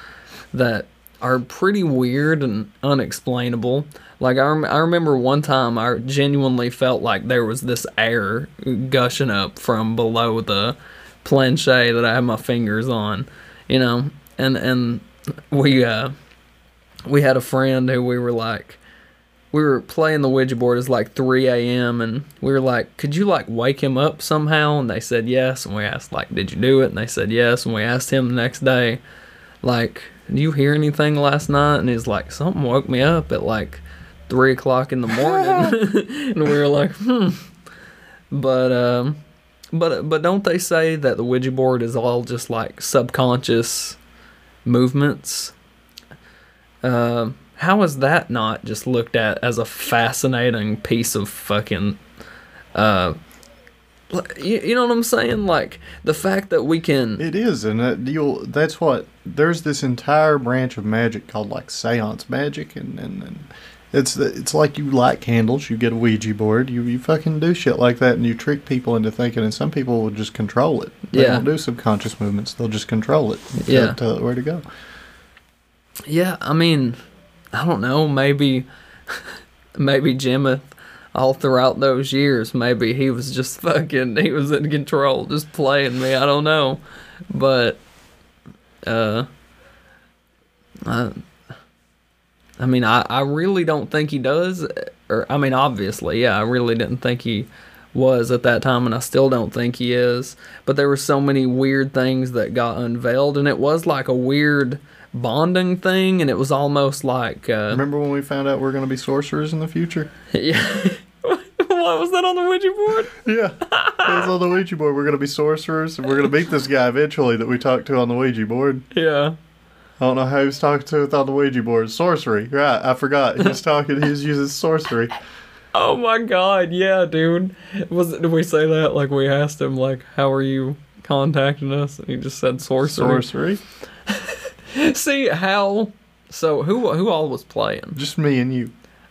that are pretty weird and unexplainable. Like I, rem- I remember one time I genuinely felt like there was this air gushing up from below the planche that I had my fingers on, you know, and and we uh we had a friend who we were like we were playing the Ouija board. It's like 3 a.m. and we were like, "Could you like wake him up somehow?" And they said yes. And we asked like, "Did you do it?" And they said yes. And we asked him the next day, like, "Did you hear anything last night?" And he's like, "Something woke me up at like three o'clock in the morning." and we were like, "Hmm." But um, but but don't they say that the Ouija board is all just like subconscious movements? Um, how is that not just looked at as a fascinating piece of fucking uh you, you know what I'm saying? Like the fact that we can It is, and that you'll. That's what. There's this entire branch of magic called like seance magic, and and, and it's it's like you light candles, you get a Ouija board, you you fucking do shit like that, and you trick people into thinking. And some people will just control it. They Yeah. don't do subconscious movements. They'll just control it. Yeah. Tell it where to go. Yeah, I mean, I don't know, maybe maybe Jimmy all throughout those years, maybe he was just fucking he was in control, just playing me, I don't know. But uh I I mean, I, I really don't think he does. Or, I mean, obviously, yeah, I really didn't think he was at that time, and I still don't think he is. But there were so many weird things that got unveiled, and it was like a weird bonding thing, and it was almost like, uh, Remember when we found out we're going to be sorcerers in the future? yeah. what was that on the Ouija board? Yeah, it was on the Ouija board. We're going to be sorcerers, and we're going to beat this guy eventually that we talked to on the Ouija board. Yeah. I don't know how he was talking to it on the Ouija board. Sorcery, right? I forgot. He was talking. He was using sorcery. Oh my god, yeah, dude. Was it, did we say that? Like we asked him, like, how are you contacting us? And he just said sorcery. Sorcery. See how? So who who all was playing? Just me and you.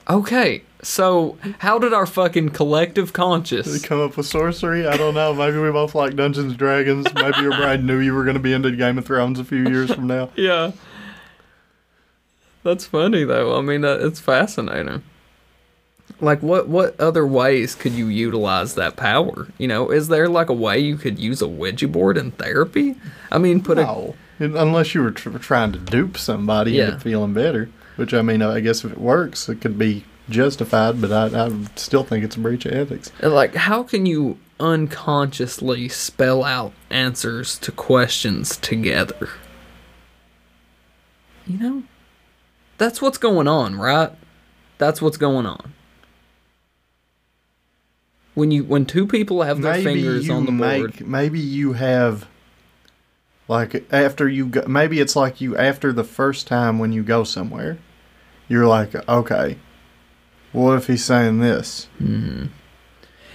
Okay, so how did our fucking collective Did conscious? we come up with sorcery? I don't know. Maybe we both like Dungeons and Dragons. Maybe your bride knew you were going to be into Game of Thrones a few years from now. Yeah. That's funny though. I mean, uh, it's fascinating. Like, what what other ways could you utilize that power? You know, is there like a way you could use a Ouija board in therapy? I mean, put a No, unless you were tr- trying to dupe somebody Yeah. into feeling better. Which I mean, I guess if it works, it could be justified. But I, I still think it's a breach of ethics. like how can you unconsciously spell out answers to questions together? You know, that's what's going on, right? That's what's going on. When you when two people have their fingers on the board, Maybe you have, like, after you go, maybe it's like you after the first time when you go somewhere, you're like, okay, what if he's saying this?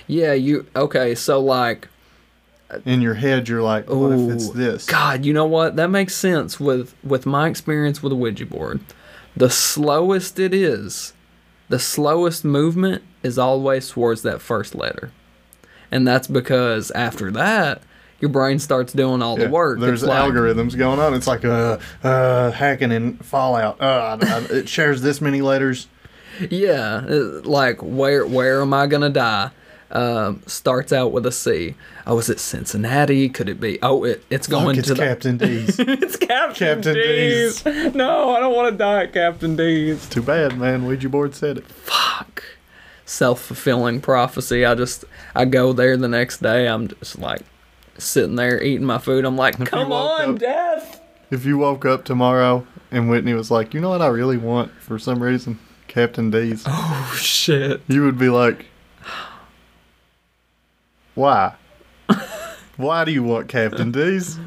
yeah, you okay? So like, In your head, you're like, what if it's this? God, you know what? That makes sense with with my experience with a Ouija board. The slowest it is, the slowest movement is always towards that first letter, and that's because after that, your brain starts doing all Yeah, the work. There's like- algorithms going on. It's like uh, uh, hacking in Fallout. Uh, it shares this many letters. Yeah, uh, like where where am I gonna die? Um, starts out with a C. Oh, is it Cincinnati? Could it be? Oh, it, it's going it's to the. Captain D's. it's Captain, Captain D's. No, I don't want to die at Captain D's. Too bad, man. Ouija board said it. Fuck. Self fulfilling prophecy. I just I go there the next day. I'm just like sitting there eating my food. I'm like, you come on, up- death. If you woke up tomorrow and Whitney was like, you know what I really want for some reason? Captain D's. Oh shit. You would be like, why? why do you want Captain D's?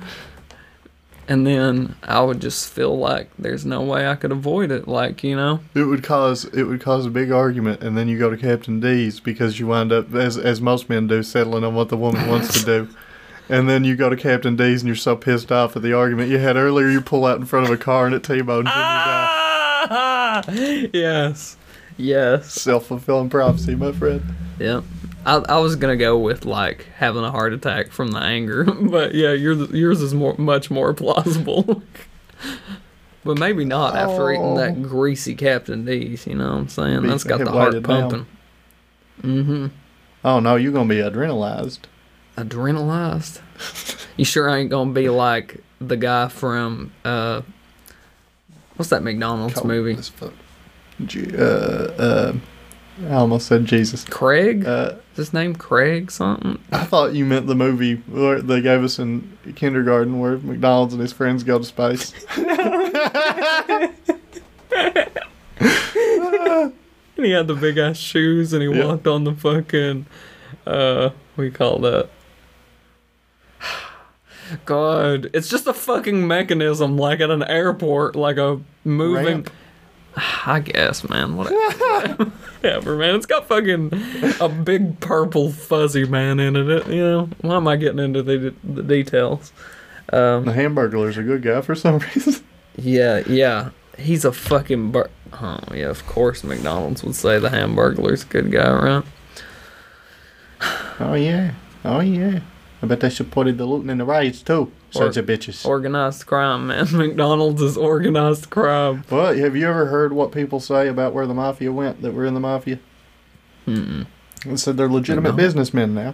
And then I would just feel like there's no way I could avoid it. Like you know. It would cause it would cause a big argument, and then you go to Captain D's because you wind up as as most men do, settling on what the woman wants to do. And then you go to Captain D's and you're so pissed off at the argument you had earlier, you pull out in front of a car and it T-bones and you die. Ah! Yes. Yes. Self fulfilling prophecy, my friend. Yeah. I, I was gonna go with like having a heart attack from the anger, but yeah, yours yours is more much more plausible. but maybe not after eating Oh. that greasy Captain D's. You know what I'm saying? Be That's got the heart pumping. Mm-hmm. Oh no, you're gonna be adrenalized. Adrenalized. you sure ain't gonna be like the guy from uh, what's that McDonald's Cold movie? as fuck. G- uh, uh, I almost said Jesus. Craig? Uh, Is his name Craig something? I thought you meant the movie where they gave us in kindergarten where McDonald's and his friends go to space. And he had the big ass shoes and he Yeah. walked on the fucking uh what do you call that? God, it's just a fucking mechanism like at an airport, like a moving Ramp. I guess, man. Whatever. Whatever, man. It's got fucking a big purple fuzzy man in it. You know, why am I getting into the, the details? Um, The Hamburglar's a good guy for some reason. yeah, yeah. He's a fucking bur- Oh, yeah, of course McDonald's would say the Hamburglar's a good guy, right? Oh yeah, oh yeah. I bet they supported the looting and the riots too. Sons Or- of bitches. Organized crime, man. McDonald's is organized crime. well, have you ever heard what people say about where the mafia went that were in the mafia? Mm-mm. They said they're legitimate businessmen now.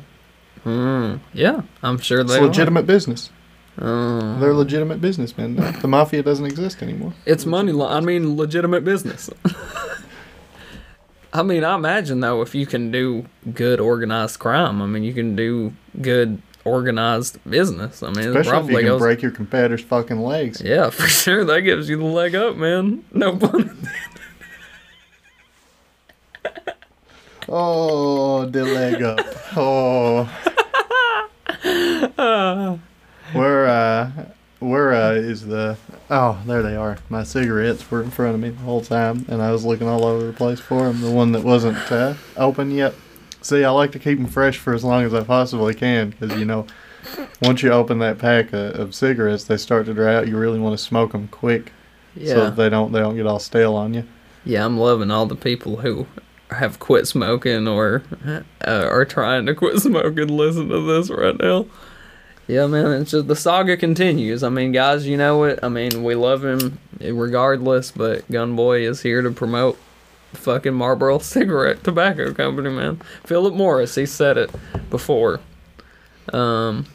Mm, yeah, I'm sure It's they legitimate business. are. Oh. They're legitimate businessmen. now. The mafia doesn't exist anymore. It's money. Li- I mean, legitimate business. I mean, I imagine though, if you can do good organized crime, I mean, you can do good organized business. I mean, Especially if you can goes. break your competitor's fucking legs. Yeah, for sure. That gives you the leg up, man. No pun. Oh, the leg up. Oh. where uh where uh is the oh there they are my cigarettes were in front of me the whole time and i was looking all over the place for them the one that wasn't uh, open yet see i like to keep them fresh for as long as i possibly can because you know once you open that pack of, of cigarettes they start to dry out you really want to smoke them quick so Yeah, that they don't they don't get all stale on you yeah. I'm loving all the people who have quit smoking or uh, are trying to quit smoking. Listen to this right now. Yeah, man. It's just the saga continues. I mean, guys, you know it. I mean, we love him regardless, but Gunboi is here to promote fucking Marlboro Cigarette Tobacco Company, man. Philip Morris, he said it before. Um,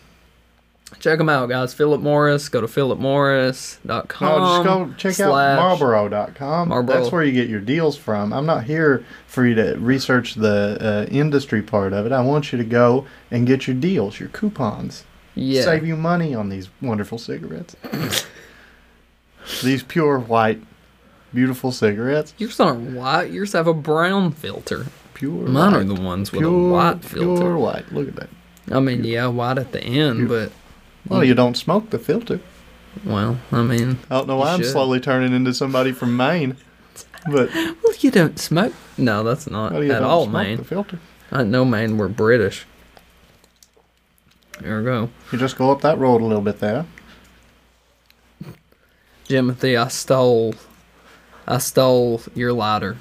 check him out, guys. Philip Morris. Go to philipmorris.com. No, just go check out Marlboro.com. Marlboro. That's where you get your deals from. I'm not here for you to research the uh, industry part of it. I want you to go and get your deals, your coupons. Yeah. Save you money on these wonderful cigarettes. these pure white, beautiful cigarettes. Yours aren't white. Yours have a brown filter. Pure Mine are the ones with pure, a white filter. Pure white. Look at that. I mean, yeah, white at the end, Pure. but Well, you don't smoke the filter. well, I mean, I don't know why I'm should. slowly turning into somebody from Maine. But well, you don't smoke. No, that's not well, at all, Maine. the filter. I know, man. We're British. There we go, You just go up that road a little bit there. Jimothy. I stole, I stole your lighter,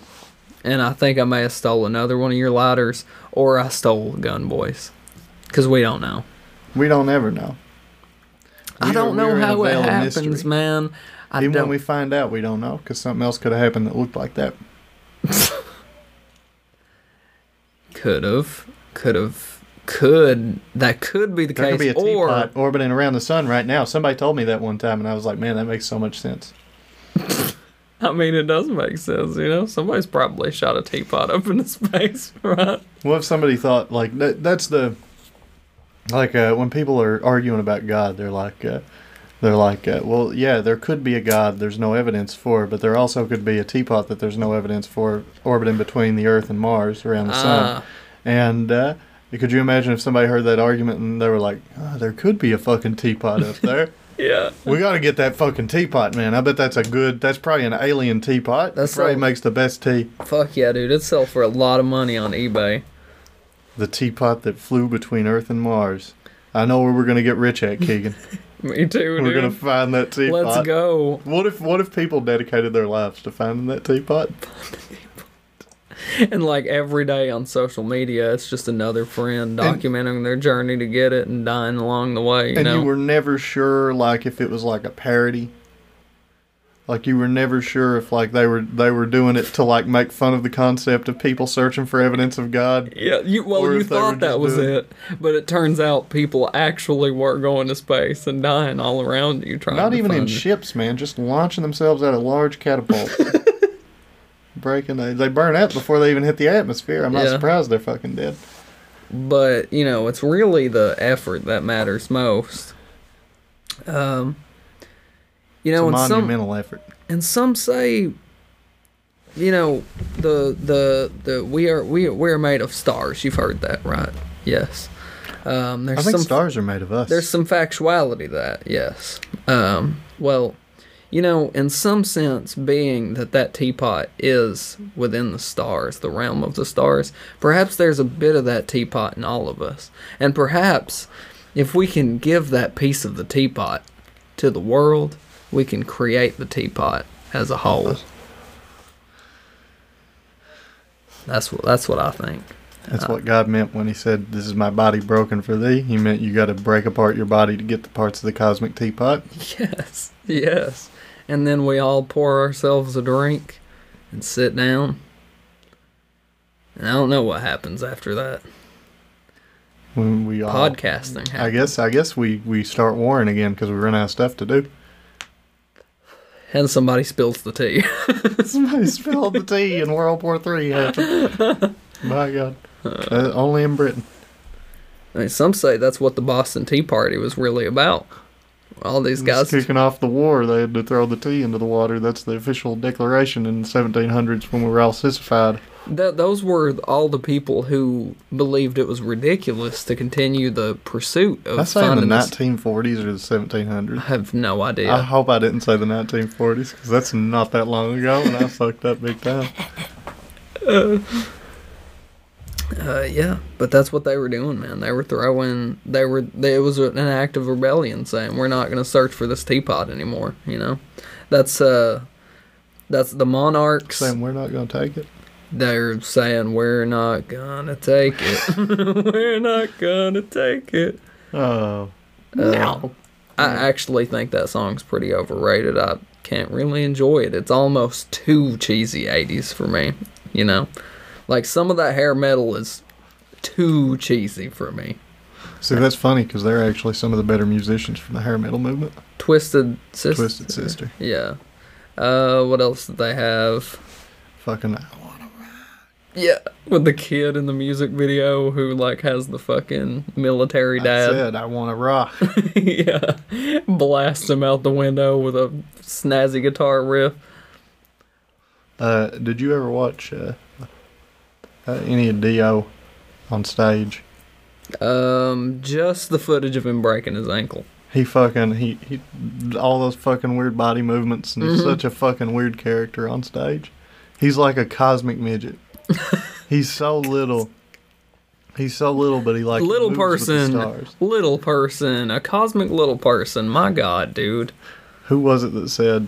and I think I may have stole another one of your lighters, or I stole Gunboi's, because we don't know. We don't ever know. I We are- don't know we're in a how it happens, mystery. man. I Even don't. when we find out, we don't know because something else could have happened that looked like that. Could have, could have, could that could be the There case, could be a or teapot orbiting around the sun right now. Somebody told me that one time, and I was like, "Man, that makes so much sense." I mean, it does make sense, you know. Somebody's probably shot a teapot up into space, right? What if somebody thought like that? That's the like uh, when people are arguing about God, they're like, uh, they're like, uh, well, yeah, there could be a God. There's no evidence for, but there also could be a teapot that there's no evidence for orbiting between the Earth and Mars around the sun. Ah, And uh, could you imagine if somebody heard that argument and they were like, oh, there could be a fucking teapot up there? yeah. we got to get that fucking teapot, man. I bet that's a good, that's probably an alien teapot. That's That's probably so- makes the best tea. Fuck yeah, dude. It'd sell for a lot of money on eBay. The teapot that flew between Earth and Mars. I know where we're going to get rich at, Keegan. Me too, dude. we're dude. going to find that teapot. Let's go. What if what if people dedicated their lives to finding that teapot? And like every day on social media, it's just another friend documenting their journey to get it and dying along the way, you and know? you were never sure like if it was like a parody like you were never sure if like they were they were doing it to like make fun of the concept of people searching for evidence of god yeah, you well, you if they were thought that was it, but it turns out people actually were going to space and dying all around you trying not even in it. ships man just launching themselves out of large catapults breaking. They, they burn out before they even hit the atmosphere. I'm not Yeah. surprised they're fucking dead. but you know it's really the effort that matters most um you It's know a and some monumental effort. and some say you know the the the we are we we are made of stars you've heard that right yes um there's I think some stars are made of us. there's some factuality to that yes um well you know in some sense being that that teapot is within the stars the realm of the stars perhaps there's a bit of that teapot in all of us. And perhaps if we can give that piece of the teapot to the world we can create the teapot as a whole. That's what that's what i think That's uh, what God meant when He said, "This is my body broken for thee." He meant you got to break apart your body to get the parts of the cosmic teapot. Yes, yes. And then we all pour ourselves a drink and sit down. And I don't know what happens after that. When we all, Podcasting I guess. I guess we we start warring again because we run out of stuff to do. And somebody spills the tea. Somebody spilled the tea and World War Three happened. My God, uh, only in Britain. I mean, some say that's what the Boston Tea Party was really about. All these Just guys. kicking off the war, they had to throw the tea into the water. That's the official declaration in the 1700s when we were all sissified. That those were all the people who believed it was ridiculous to continue the pursuit of I say in the finding this. 1940s or the 1700s. I have no idea. I hope I didn't say the 1940s because that's not that long ago and I fucked up big time. Uh, yeah, but that's what they were doing, man. They were throwing. They were. They, it was an act of rebellion, saying we're not going to search for this teapot anymore. You know, that's uh, that's the monarchs. Saying we're not going to take it. They're saying we're not gonna take it. we're not gonna take it. Oh. Uh, I actually think that song's pretty overrated. I can't really enjoy it. It's almost too cheesy 80s for me, you know? Like some of that hair metal is too cheesy for me. See, that's funny because they're actually some of the better musicians from the hair metal movement. Twisted Sister. Twisted Sister. Yeah. Uh, what else did they have? Fucking. Yeah, with the kid in the music video who like has the fucking military dad. I said I want to rock. yeah, blast him out the window with a snazzy guitar riff. Uh, did you ever watch uh, uh, any of Dio on stage? Um, just the footage of him breaking his ankle. He fucking he, he all those fucking weird body movements and he's Mhm. such a fucking weird character on stage. He's like a cosmic midget. he's so little. He's so little, but he like little moves with the person, little person, a cosmic little person. My God, dude. Who was it that said?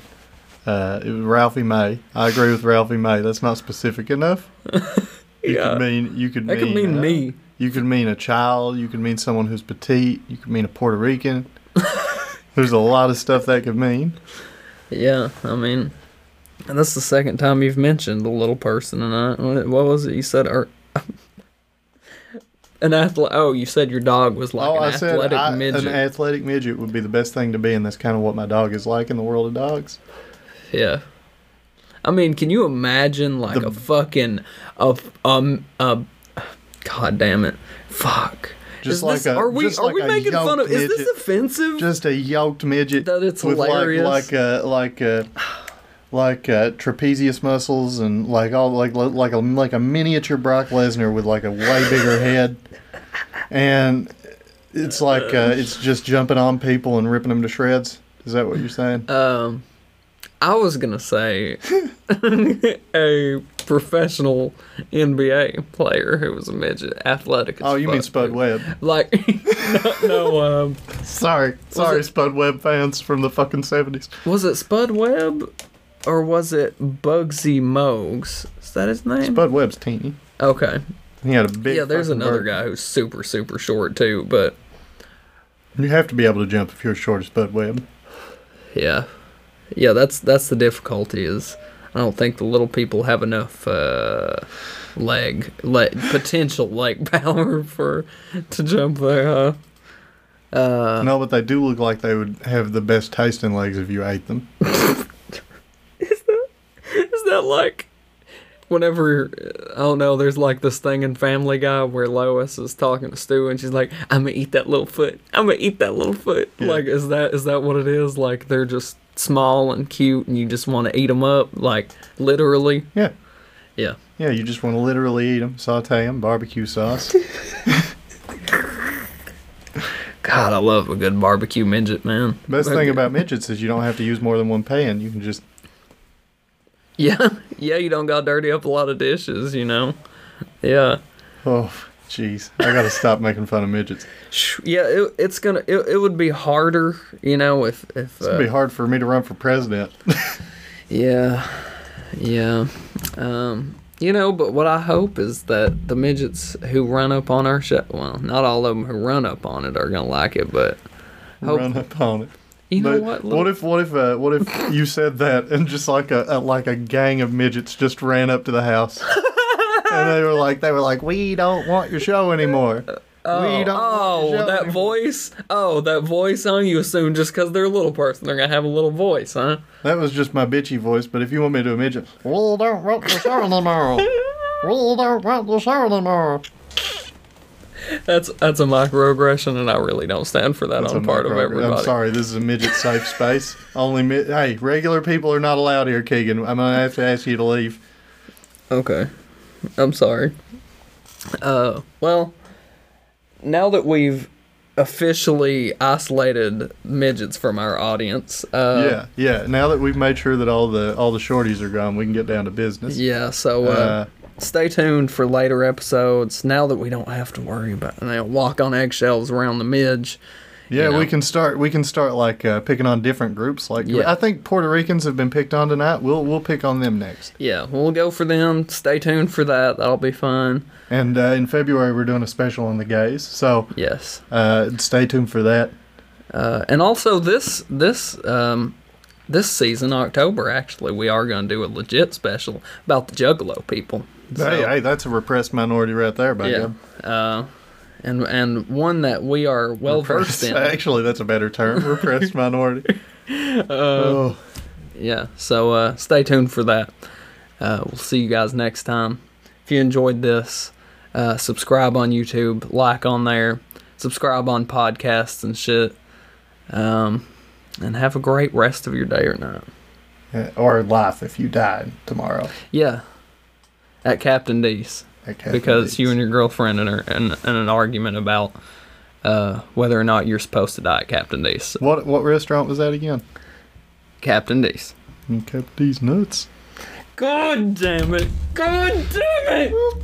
Uh, it was Ralphie May. I agree with Ralphie May. That's not specific enough. You Yeah, could mean you could that could mean uh, me. You could mean a child. You could mean someone who's petite. You could mean a Puerto Rican. There's a lot of stuff that could mean. Yeah, I mean, and that's the second time you've mentioned the little person. And I, what, was it you said? Or, an athlete. Oh, you said your dog was like oh, an I said athletic I, midget. an athletic midget would be the best thing to be, and that's kind of what my dog is like in the world of dogs. Yeah. I mean, can you imagine like The- a fucking a um a god damn it. Fuck. Just is like this, a- are we just are like we making fun of yoked is this midget. offensive? Just a yoked midget That it's with hilarious. like like a like a like uh, trapezius muscles and like all like like a like a miniature Brock Lesnar with like a way bigger head, and it's like uh, it's just jumping on people and ripping them to shreds. Is that what you're saying? um I was gonna say a professional NBA player who was a midget, athletic. As Oh, you mean Spud dude. Webb? Like, no, no, um, Sorry, sorry, it- Spud Webb fans from the fucking seventies. was it Spud Webb or was it Bugsy Mogs? Is that his name? Spud Webb's teeny. Okay. He had a big. yeah, there's another bird. guy who's super, super short too, but You have to be able to jump if you're as short as Spud Webb. yeah. Yeah, that's that's the difficulty is I don't think the little people have enough uh leg leg potential leg power for to jump there, huh? Uh no, but they do look like they would have the best tasting legs if you ate them. is that is that like whenever oh no, there's like this thing in Family Guy where Lois is talking to Stu and she's like, "I'm gonna eat that little foot. I'm gonna eat that little foot." Yeah. Like, is that is that what it is? Like they're just small and cute, and you just want to eat them up, like literally. Yeah. Yeah. Yeah, you just want to literally eat them, saute them, barbecue sauce. God, I love a good barbecue midget, man. Best thing about midgets is you don't have to use more than one pan. You can just yeah, yeah, you don't got dirty up a lot of dishes, you know. Yeah. oh, jeez, I gotta stop making fun of midgets. Yeah, it, it's gonna. It, it would be harder, you know, if if. It's gonna be uh, hard for me to run for president. Yeah, yeah. Um, you know, but what I hope is that the midgets who run up on our show, well, not all of them who run up on it are gonna like it, but hope, run up on it. you know But what? what if what if uh, what if you said that and just like a, a like a gang of midgets just ran up to the house and they were like they were like we don't want your show anymore. Oh, we don't oh your that anymore." voice. Oh, that voice. Huh? You assume just because they're a little person, they're gonna have a little voice, huh? That was just my bitchy voice. But if you want me to do a midget, we don't want the show anymore. We don't want the show anymore. That's that's a microaggression, and I really don't stand for that That's on a part of everybody. I'm sorry, this is a midget safe space. Only mi- hey, regular people are not allowed here, Keegan. I'm gonna have to ask you to leave. Okay. I'm sorry. Uh, well, now that we've officially isolated midgets from our audience, uh, yeah, yeah. Now that we've made sure that all the all the shorties are gone, we can get down to business. yeah. So uh, Uh, stay tuned for later episodes. Now that we don't have to worry about you know, walk on eggshells around the midge. Yeah, you know. we can start. We can start like uh, picking on different groups. Like Yeah. I think Puerto Ricans have been picked on tonight. We'll we'll pick on them next. Yeah, we'll go for them. Stay tuned for that. That'll be fun. And uh, in February we're doing a special on the gays. So Yes. uh, stay tuned for that. Uh, and also this this um, this season, October, actually, we are going to do a legit special about the Juggalo people. So, hey, hey, that's a repressed minority right there, by yeah, uh, and and one that we are well versed in. Actually, that's a better term. Repressed minority. oh, Yeah, so uh, stay tuned for that. Uh, we'll see you guys next time. If you enjoyed this, uh, subscribe on YouTube, like on there, subscribe on podcasts and shit. Um, and have a great rest of your day or night. Uh, or life if you died tomorrow. Yeah, at Captain D's because you and your girlfriend are in, in an argument about uh, whether or not you're supposed to die at Captain D's. What what restaurant was that again? Captain D's. Captain D's nuts. God damn it! God damn it!